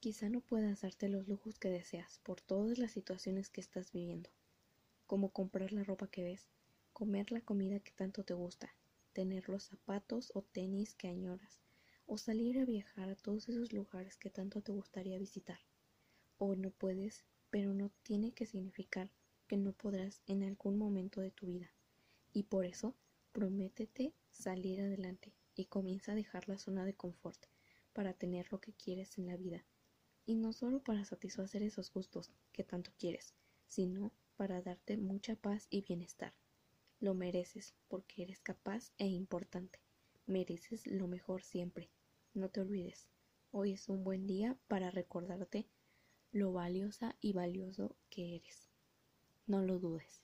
Quizá no puedas darte los lujos que deseas por todas las situaciones que estás viviendo, como comprar la ropa que ves, comer la comida que tanto te gusta, tener los zapatos o tenis que añoras, o salir a viajar a todos esos lugares que tanto te gustaría visitar. O no puedes, pero no tiene que significar que no podrás en algún momento de tu vida. Y por eso, prométete salir adelante y comienza a dejar la zona de confort para tener lo que quieres en la vida. Y no solo para satisfacer esos gustos que tanto quieres, sino para darte mucha paz y bienestar. Lo mereces porque eres capaz e importante. Mereces lo mejor siempre. No te olvides, hoy es un buen día para recordarte lo valiosa y valioso que eres. No lo dudes.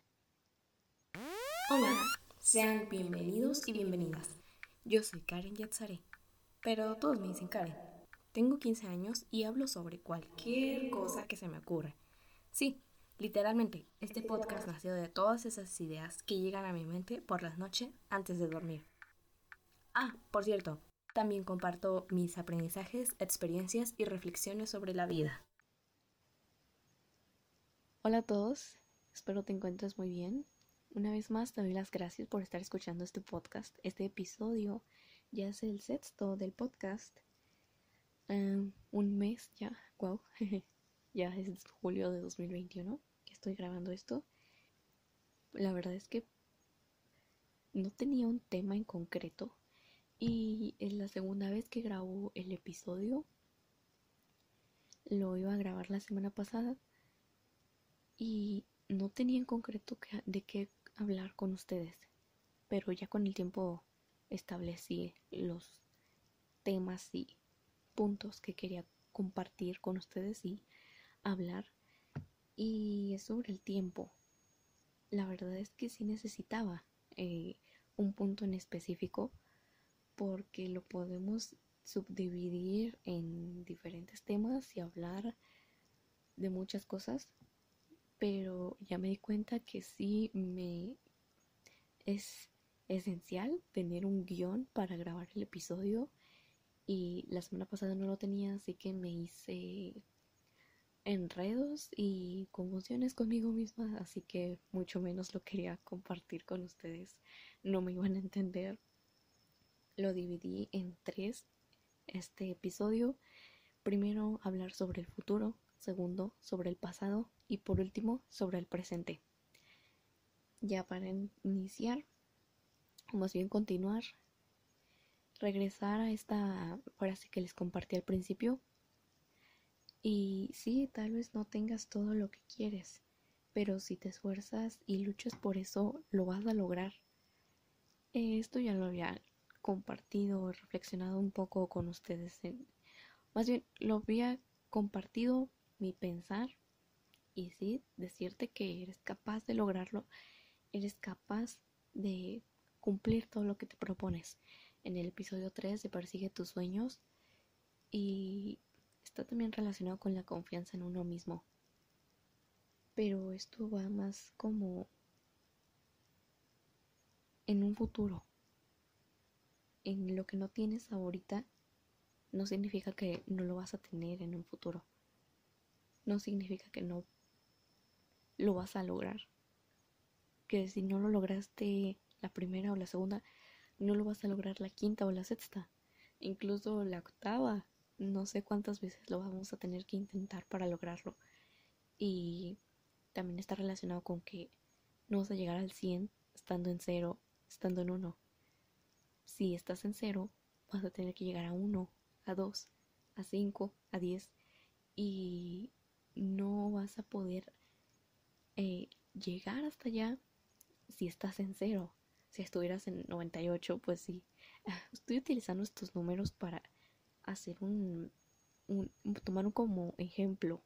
Hola, sean bienvenidos y bienvenidas. Yo soy Karen Yatzare, pero todos me dicen Karen. Tengo 15 años y hablo sobre cualquier cosa que se me ocurra. Sí, literalmente, este podcast nació de todas esas ideas que llegan a mi mente por las noches antes de dormir. Ah, por cierto, también comparto mis aprendizajes, experiencias y reflexiones sobre la vida. Hola a todos, espero te encuentres muy bien. Una vez más te doy las gracias por estar escuchando este podcast. Este episodio ya es el sexto del podcast. Em, un mes ya, wow, ya es julio de 2021 que estoy grabando esto. La verdad es que no tenía un tema en concreto y es la segunda vez que grabo el episodio. Lo iba a grabar la semana pasada. Y no tenía en concreto de qué hablar con ustedes. Pero ya con el tiempo establecí los temas y puntos que quería compartir con ustedes y hablar. Y es sobre el tiempo. La verdad es que sí necesitaba eh, un punto en específico porque lo podemos subdividir en diferentes temas y hablar de muchas cosas, pero ya me di cuenta que sí me es esencial tener un guion para grabar el episodio y la semana pasada no lo tenía, así que me hice enredos y confusiones conmigo misma, así que mucho menos lo quería compartir con ustedes. No me iban a entender lo dividí en tres este episodio. Primero hablar sobre el futuro, segundo sobre el pasado y por último sobre el presente. Ya para iniciar, o más bien continuar, regresar a esta frase que les compartí al principio. Y sí, tal vez no tengas todo lo que quieres, pero si te esfuerzas y luchas por eso, lo vas a lograr. Esto ya lo había compartido, reflexionado un poco con ustedes. más bien, lo había compartido mi pensar y sí, decirte que eres capaz de lograrlo, eres capaz de cumplir todo lo que te propones. En el episodio 3 de Persigue tus sueños y está también relacionado con la confianza en uno mismo. Pero esto va más como en un futuro en lo que no tienes ahorita no significa que no lo vas a tener en un futuro. No significa que no lo vas a lograr. Que si no lo lograste la primera o la segunda, no lo vas a lograr la quinta o la sexta. Incluso la octava. No sé cuántas veces lo vamos a tener que intentar para lograrlo. Y también está relacionado con que no vas a llegar al 100 estando en cero, estando en uno si estás en cero, vas a tener que llegar a 1, a 2, a 5, a 10 y no vas a poder eh, llegar hasta allá si estás en cero. Si estuvieras en 98, pues sí. Estoy utilizando estos números para hacer un, un tomar un como ejemplo.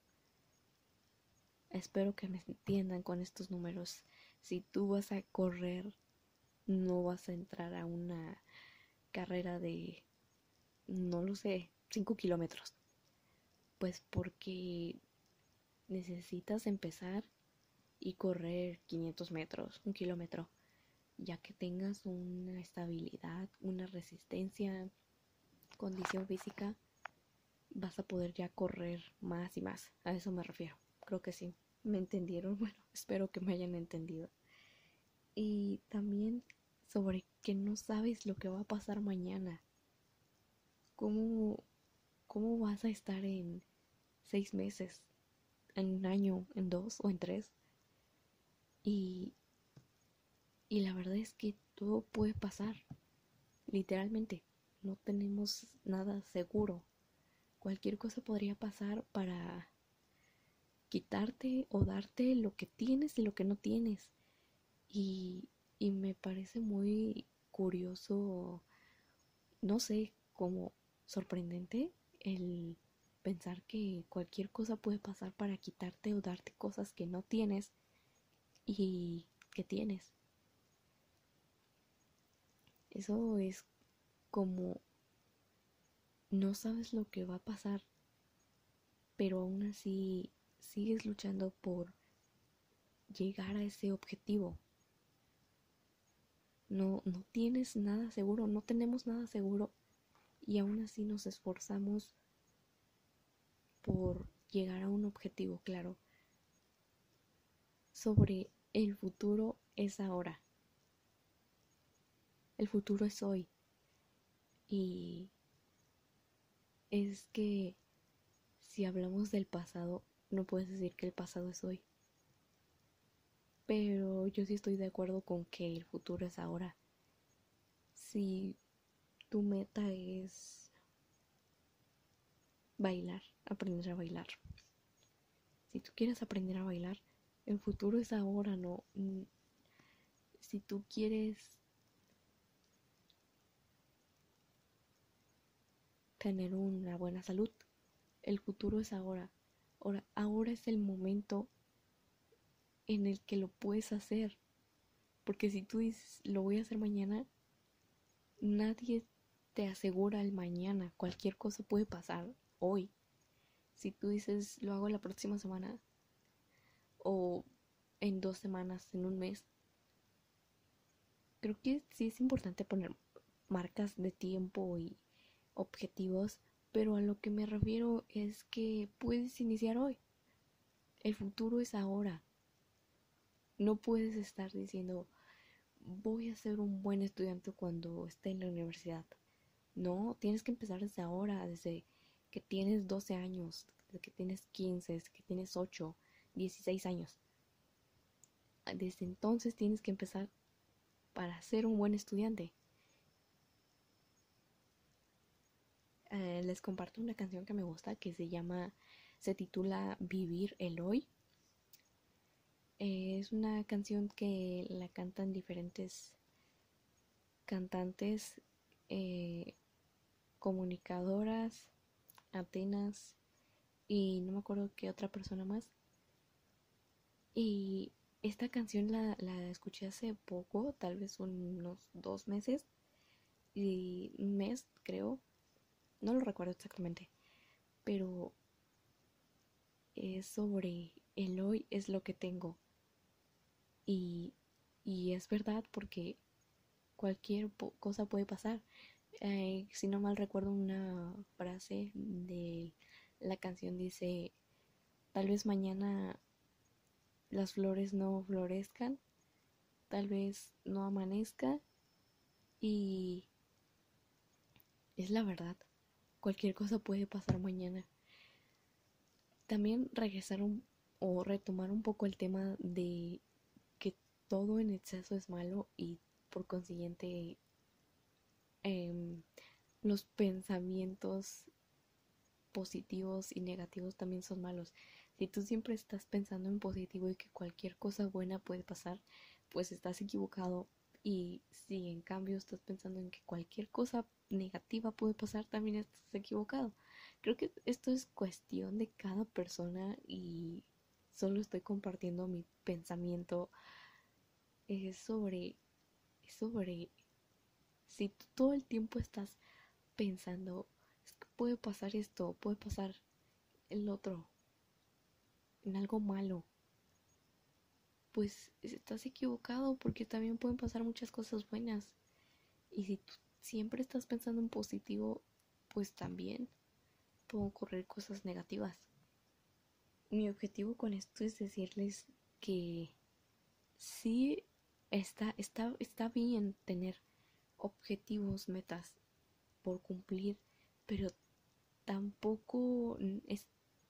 Espero que me entiendan con estos números. Si tú vas a correr no vas a entrar a una carrera de, no lo sé, 5 kilómetros. Pues porque necesitas empezar y correr 500 metros, un kilómetro, ya que tengas una estabilidad, una resistencia, condición física vas a poder ya correr más y más. A eso me refiero. Creo que sí. ¿Me entendieron? Bueno, espero que me hayan entendido. Y también sobre que no sabes lo que va a pasar mañana. ¿Cómo, cómo vas a estar en seis meses, en un año, en dos o en tres? Y, y la verdad es que todo puede pasar. Literalmente, no tenemos nada seguro. Cualquier cosa podría pasar para quitarte o darte lo que tienes y lo que no tienes. Y, y me parece muy curioso, no sé, como sorprendente el pensar que cualquier cosa puede pasar para quitarte o darte cosas que no tienes y que tienes. Eso es como no sabes lo que va a pasar, pero aún así sigues luchando por llegar a ese objetivo. No, no tienes nada seguro, no tenemos nada seguro y aún así nos esforzamos por llegar a un objetivo claro. Sobre el futuro es ahora. El futuro es hoy. Y es que si hablamos del pasado, no puedes decir que el pasado es hoy. Pero yo sí estoy de acuerdo con que el futuro es ahora. Si tu meta es bailar, aprender a bailar. Si tú quieres aprender a bailar, el futuro es ahora, no. Si tú quieres tener una buena salud, el futuro es ahora. Ahora, ahora es el momento en el que lo puedes hacer. Porque si tú dices, lo voy a hacer mañana, nadie te asegura el mañana. Cualquier cosa puede pasar hoy. Si tú dices, lo hago la próxima semana o en dos semanas, en un mes. Creo que sí es importante poner marcas de tiempo y objetivos, pero a lo que me refiero es que puedes iniciar hoy. El futuro es ahora. No puedes estar diciendo, voy a ser un buen estudiante cuando esté en la universidad. No, tienes que empezar desde ahora, desde que tienes 12 años, desde que tienes 15, desde que tienes 8, 16 años. Desde entonces tienes que empezar para ser un buen estudiante. Eh, les comparto una canción que me gusta que se llama, se titula Vivir el Hoy es una canción que la cantan diferentes cantantes, eh, comunicadoras, Atenas y no me acuerdo qué otra persona más. Y esta canción la, la escuché hace poco, tal vez unos dos meses y un mes creo, no lo recuerdo exactamente, pero es sobre el hoy es lo que tengo y, es verdad porque cualquier cosa puede pasar. Eh, si no mal recuerdo una frase de la canción dice, tal vez mañana las flores no florezcan, tal vez no amanezca y es la verdad, cualquier cosa puede pasar mañana. También regresar o retomar un poco el tema de todo en exceso es malo y por consiguiente em, los pensamientos positivos y negativos también son malos. Si tú siempre estás pensando en positivo y que cualquier cosa buena puede pasar, pues estás equivocado. Y si en cambio estás pensando en que cualquier cosa negativa puede pasar, también estás equivocado. Creo que esto es cuestión de cada persona y solo estoy compartiendo mi pensamiento es sobre, sobre, si tú todo el tiempo estás pensando, es que puede pasar esto, puede pasar el otro, en algo malo, pues estás equivocado porque también pueden pasar muchas cosas buenas. Y si tú siempre estás pensando en positivo, pues también pueden ocurrir cosas negativas. Mi objetivo con esto es decirles que sí está, está, está bien tener objetivos, metas por cumplir, pero tampoco es,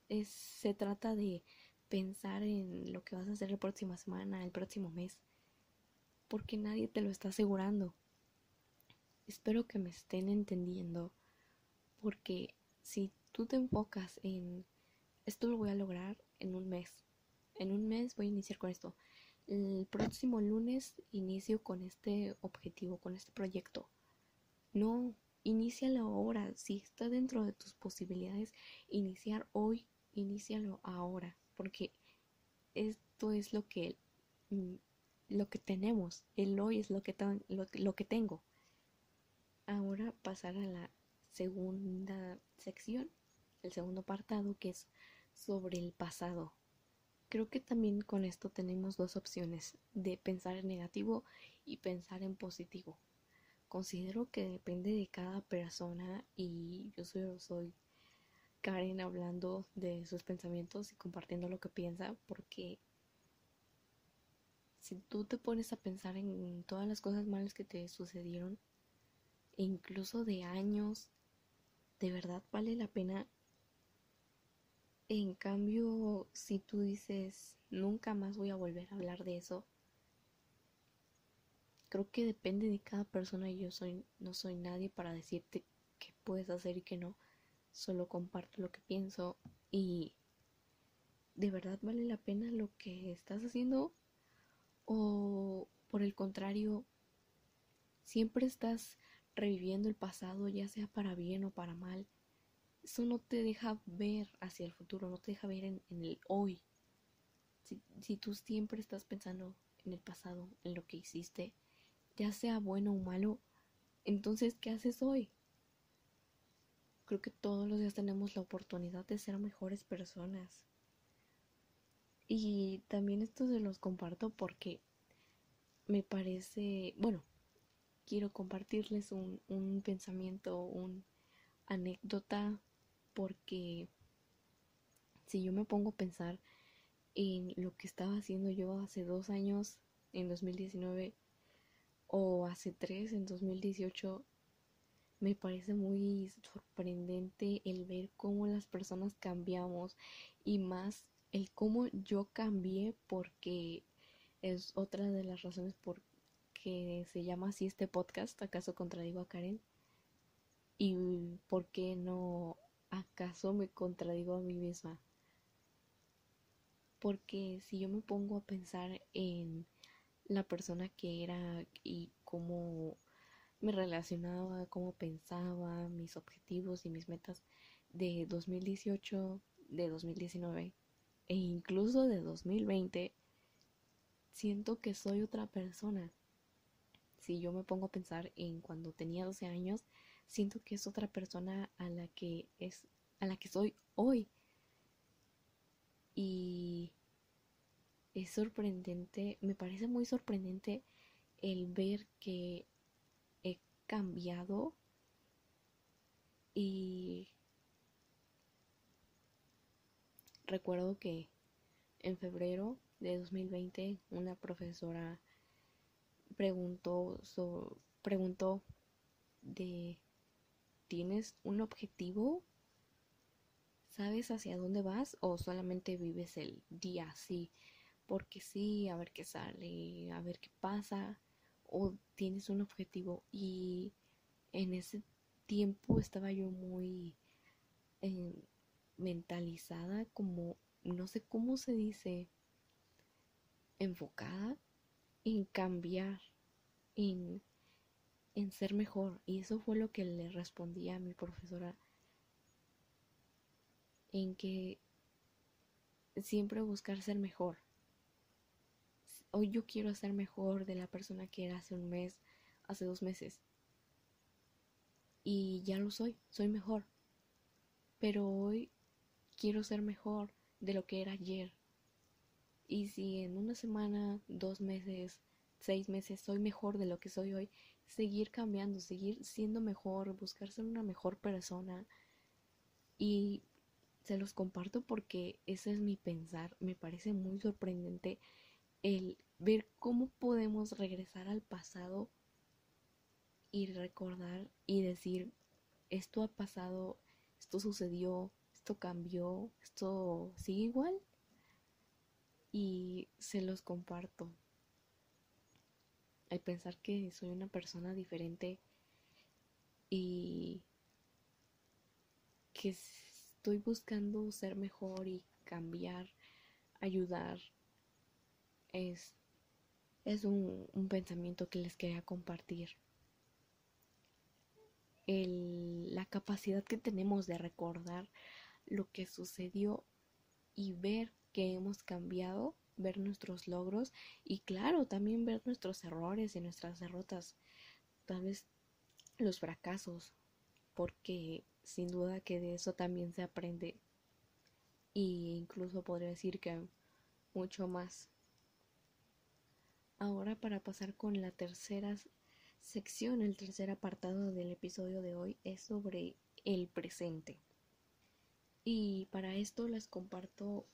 es, se trata de pensar en lo que vas a hacer la próxima semana, el próximo mes, porque nadie te lo está asegurando. Espero que me estén entendiendo, porque si tú te enfocas en esto lo voy a lograr en un mes, en un mes voy a iniciar con esto, el próximo lunes inicio con este objetivo, con este proyecto. No, inícialo ahora. Si está dentro de tus posibilidades iniciar hoy, inícialo ahora. Porque esto es lo que, mm, lo que tenemos. El hoy es lo que, lo, lo que tengo. Ahora pasar a la segunda sección, el segundo apartado que es sobre el pasado. Creo que también con esto tenemos dos opciones de pensar en negativo y pensar en positivo. Considero que depende de cada persona y yo soy, soy Karen hablando de sus pensamientos y compartiendo lo que piensa porque si tú te pones a pensar en todas las cosas malas que te sucedieron, e incluso de años, de verdad vale la pena en cambio, si tú dices, nunca más voy a volver a hablar de eso, creo que depende de cada persona y yo soy, no soy nadie para decirte qué puedes hacer y qué no. Solo comparto lo que pienso y ¿de verdad vale la pena lo que estás haciendo? O por el contrario, siempre estás reviviendo el pasado, ya sea para bien o para mal eso no te deja ver hacia el futuro, no te deja ver en, el hoy. Si, si, tú siempre estás pensando en el pasado, en lo que hiciste, ya sea bueno o malo, entonces, ¿qué haces hoy? Creo que todos los días tenemos la oportunidad de ser mejores personas. Y también esto se los comparto porque me parece, bueno, quiero compartirles un, un pensamiento, una anécdota porque si yo me pongo a pensar en lo que estaba haciendo yo hace dos años, en 2019, o hace tres, en 2018, me parece muy sorprendente el ver cómo las personas cambiamos y más el cómo yo cambié porque es otra de las razones por que se llama así este podcast, acaso contradigo a Karen y por qué no ¿acaso me contradigo a mí misma? Porque si yo me pongo a pensar en la persona que era y cómo me relacionaba, cómo pensaba, mis objetivos y mis metas de 2018, de 2019 e incluso de 2020, siento que soy otra persona. Si yo me pongo a pensar en cuando tenía 12 años, siento que es otra persona a la que es a la que soy hoy. Y es sorprendente, me parece muy sorprendente el ver que cambiado y recuerdo que en febrero de 2020 una profesora preguntó, preguntó de ¿Tienes un objetivo? ¿Sabes hacia dónde vas o solamente vives el día así? Porque sí, a ver qué sale, a ver qué pasa, o tienes un objetivo y en ese tiempo estaba yo muy eh, mentalizada, como no sé cómo se dice, enfocada en cambiar, en en ser mejor. Y eso fue lo que le respondí a mi profesora. En que siempre buscar ser mejor. Hoy yo quiero ser mejor de la persona que era hace un mes, hace dos meses. Y ya lo soy, soy mejor. Pero hoy quiero ser mejor de lo que era ayer. Y si en una semana, dos meses, seis meses soy mejor de lo que soy hoy, seguir cambiando, seguir siendo mejor, buscar ser una mejor persona Y se los comparto porque ese es mi pensar. Me parece muy sorprendente el ver cómo podemos regresar al pasado y recordar y decir, esto ha pasado, esto sucedió, esto cambió, esto sigue igual. Y se los comparto. Al pensar que soy una persona diferente y que estoy buscando ser mejor y cambiar, ayudar, es, es un, un pensamiento que les quería compartir. El, la capacidad que tenemos de recordar lo que sucedió y ver que hemos cambiado, ver nuestros logros y claro, también ver nuestros errores y nuestras derrotas, tal vez los fracasos, porque sin duda que de eso también se aprende y incluso podría decir que mucho más. Ahora para pasar con la tercera sección, el tercer apartado del episodio de hoy es sobre el presente. Y para esto les comparto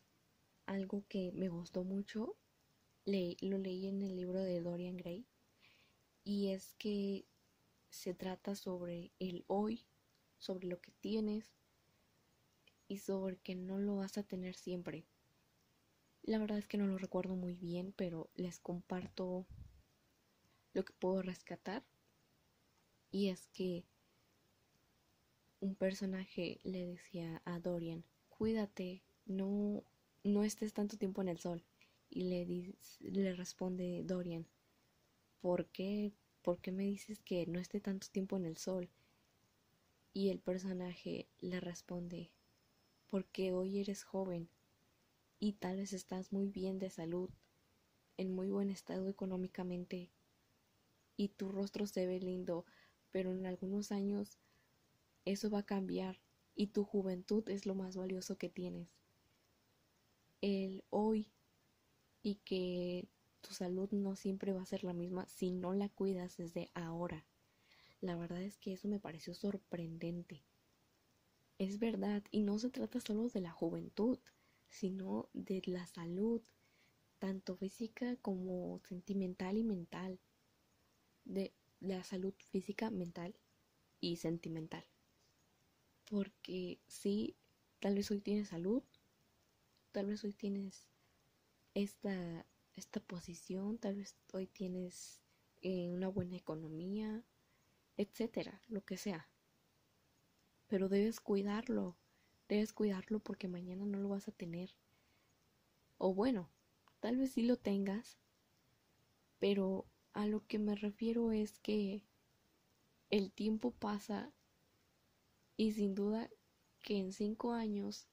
algo que me gustó mucho. lo leí en el libro de Dorian Gray. Y es que se trata sobre el hoy, sobre lo que tienes y sobre que no lo vas a tener siempre. La verdad es que no lo recuerdo muy bien, pero les comparto lo que puedo rescatar. Y es que un personaje le decía a Dorian, cuídate, no, no estés tanto tiempo en el sol. Y le, le responde Dorian, ¿por qué? ¿por qué me dices que no esté tanto tiempo en el sol? Y el personaje le responde, porque hoy eres joven y tal vez estás muy bien de salud, en muy buen estado económicamente y tu rostro se ve lindo, pero en algunos años eso va a cambiar y tu juventud es lo más valioso que tienes. El hoy y que tu salud no siempre va a ser la misma si no la cuidas desde ahora. La verdad es que eso me pareció sorprendente. Es verdad, y no se trata solo de la juventud, sino de la salud, tanto física como sentimental y mental. De la salud física, mental y sentimental. Porque sí, tal vez hoy tienes salud, tal vez hoy tienes esta esta posición, tal vez hoy tienes eh, una buena economía, etcétera, lo que sea. Pero debes cuidarlo, debes cuidarlo porque mañana no lo vas a tener. O bueno, tal vez sí lo tengas, pero a lo que me refiero es que el tiempo pasa y sin duda que en cinco años,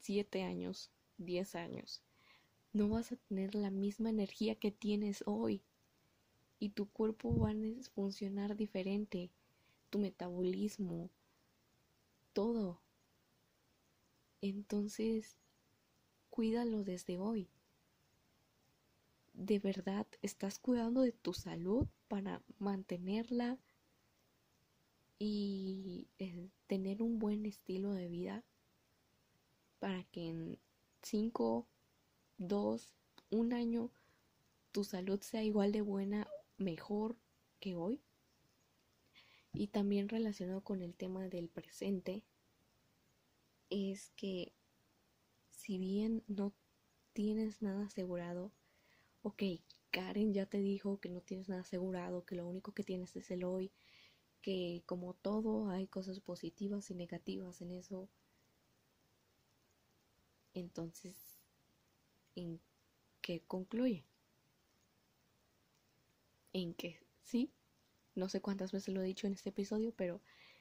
siete años, diez años, no vas a tener la misma energía que tienes hoy y tu cuerpo va a funcionar diferente, tu metabolismo, todo. Entonces, cuídalo desde hoy. ¿De verdad estás cuidando de tu salud para mantenerla y eh, tener un buen estilo de vida para que en 5 dos, un año, tu salud sea igual de buena, mejor que hoy. Y también relacionado con el tema del presente, es que si bien no tienes nada asegurado, ok, Karen ya te dijo que no tienes nada asegurado, que lo único que tienes es el hoy, que como todo hay cosas positivas y negativas en eso. Entonces en que concluye. En que sí, no sé cuántas veces lo he dicho en este episodio, pero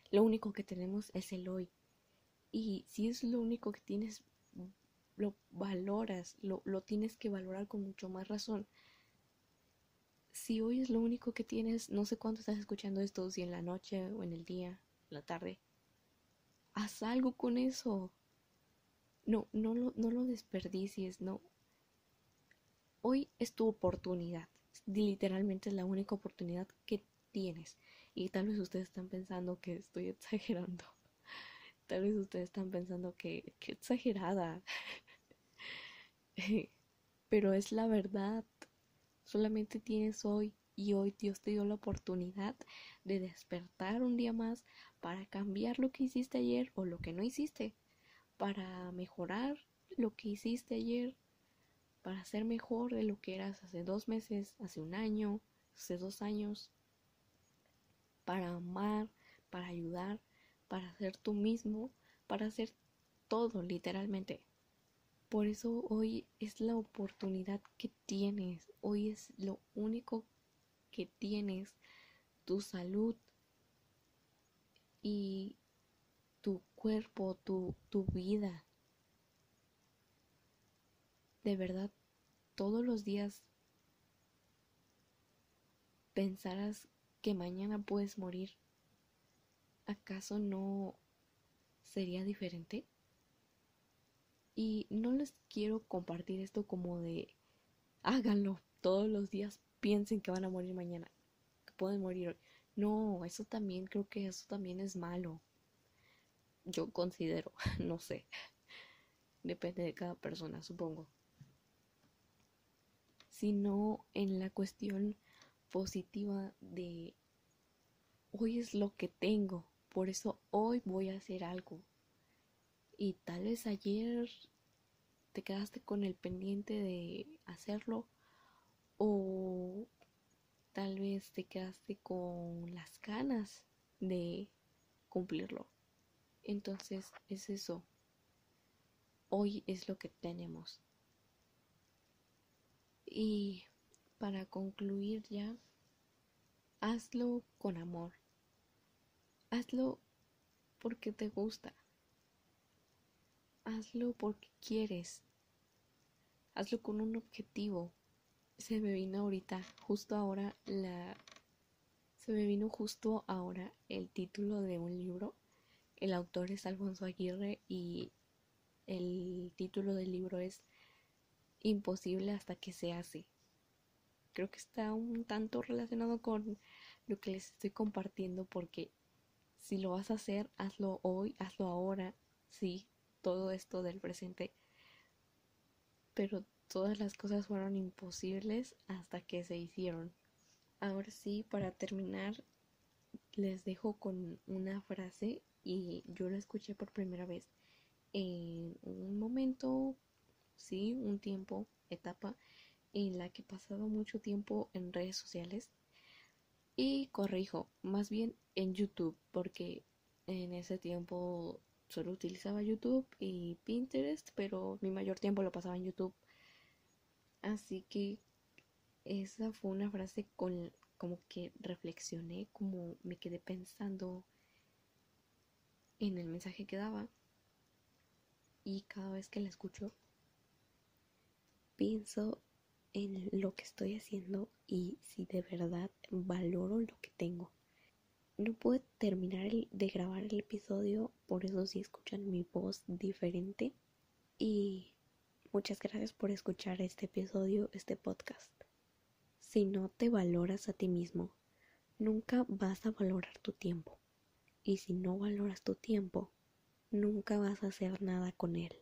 lo único que tenemos es el hoy. Y si es lo único que tienes, lo valoras, lo, lo tienes que valorar con mucho más razón. Si hoy es lo único que tienes, no sé cuánto estás escuchando esto, si en la noche o en el día, en la tarde, haz algo con eso. No, no lo, no lo desperdicies, no, hoy es tu oportunidad. Literalmente es la única oportunidad que tienes. Y tal vez ustedes están pensando que estoy exagerando. Tal vez ustedes están pensando que, exagerada. Pero es la verdad. Solamente tienes hoy y hoy Dios te dio la oportunidad de despertar un día más para cambiar lo que hiciste ayer o lo que no hiciste, para mejorar lo que hiciste ayer, para ser mejor de lo que eras hace dos meses, hace un año, hace dos años, para amar, para ayudar, para ser tú mismo, para hacer todo literalmente. Por eso hoy es la oportunidad que tienes, hoy es lo único que tienes, tu salud y tu cuerpo, tu, tu vida. De verdad, todos los días pensarás que mañana puedes morir. ¿Acaso no sería diferente? Y no les quiero compartir esto como de háganlo todos los días piensen que van a morir mañana, que pueden morir hoy. No, eso también, creo que eso también es malo. Yo considero, no sé. Depende de cada persona, supongo. Sino en la cuestión positiva de hoy es lo que tengo, por eso hoy voy a hacer algo. Y tal vez ayer te quedaste con el pendiente de hacerlo o tal vez te quedaste con las ganas de cumplirlo. Entonces es eso. Hoy es lo que tenemos. Y para concluir ya, hazlo con amor. Hazlo porque te gusta. Hazlo porque quieres. Hazlo con un objetivo se me vino ahorita, justo ahora, la... Se me vino justo ahora el título de un libro. El autor es Alfonso Aguirre y el título del libro es Imposible hasta que se hace. Creo que está un tanto relacionado con lo que les estoy compartiendo porque si lo vas a hacer, hazlo hoy, hazlo ahora, sí, todo esto del presente. Pero todas las cosas fueron imposibles hasta que se hicieron. Ahora sí, para terminar, les dejo con una frase y yo la escuché por primera vez en un momento, sí, un tiempo, etapa en la que he pasado mucho tiempo en redes sociales y corrijo, más bien en YouTube, porque en ese tiempo solo utilizaba YouTube y Pinterest, pero mi mayor tiempo lo pasaba en YouTube Así que esa fue una frase con como que reflexioné, como me quedé pensando en el mensaje que daba. Y cada vez que la escucho, pienso en lo que estoy haciendo y si de verdad valoro lo que tengo. No pude terminar de grabar el episodio, por eso si escuchan mi voz diferente. Y Muchas gracias por escuchar este episodio, este podcast. Si no te valoras a ti mismo, nunca vas a valorar tu tiempo. Y si no valoras tu tiempo, nunca vas a hacer nada con él.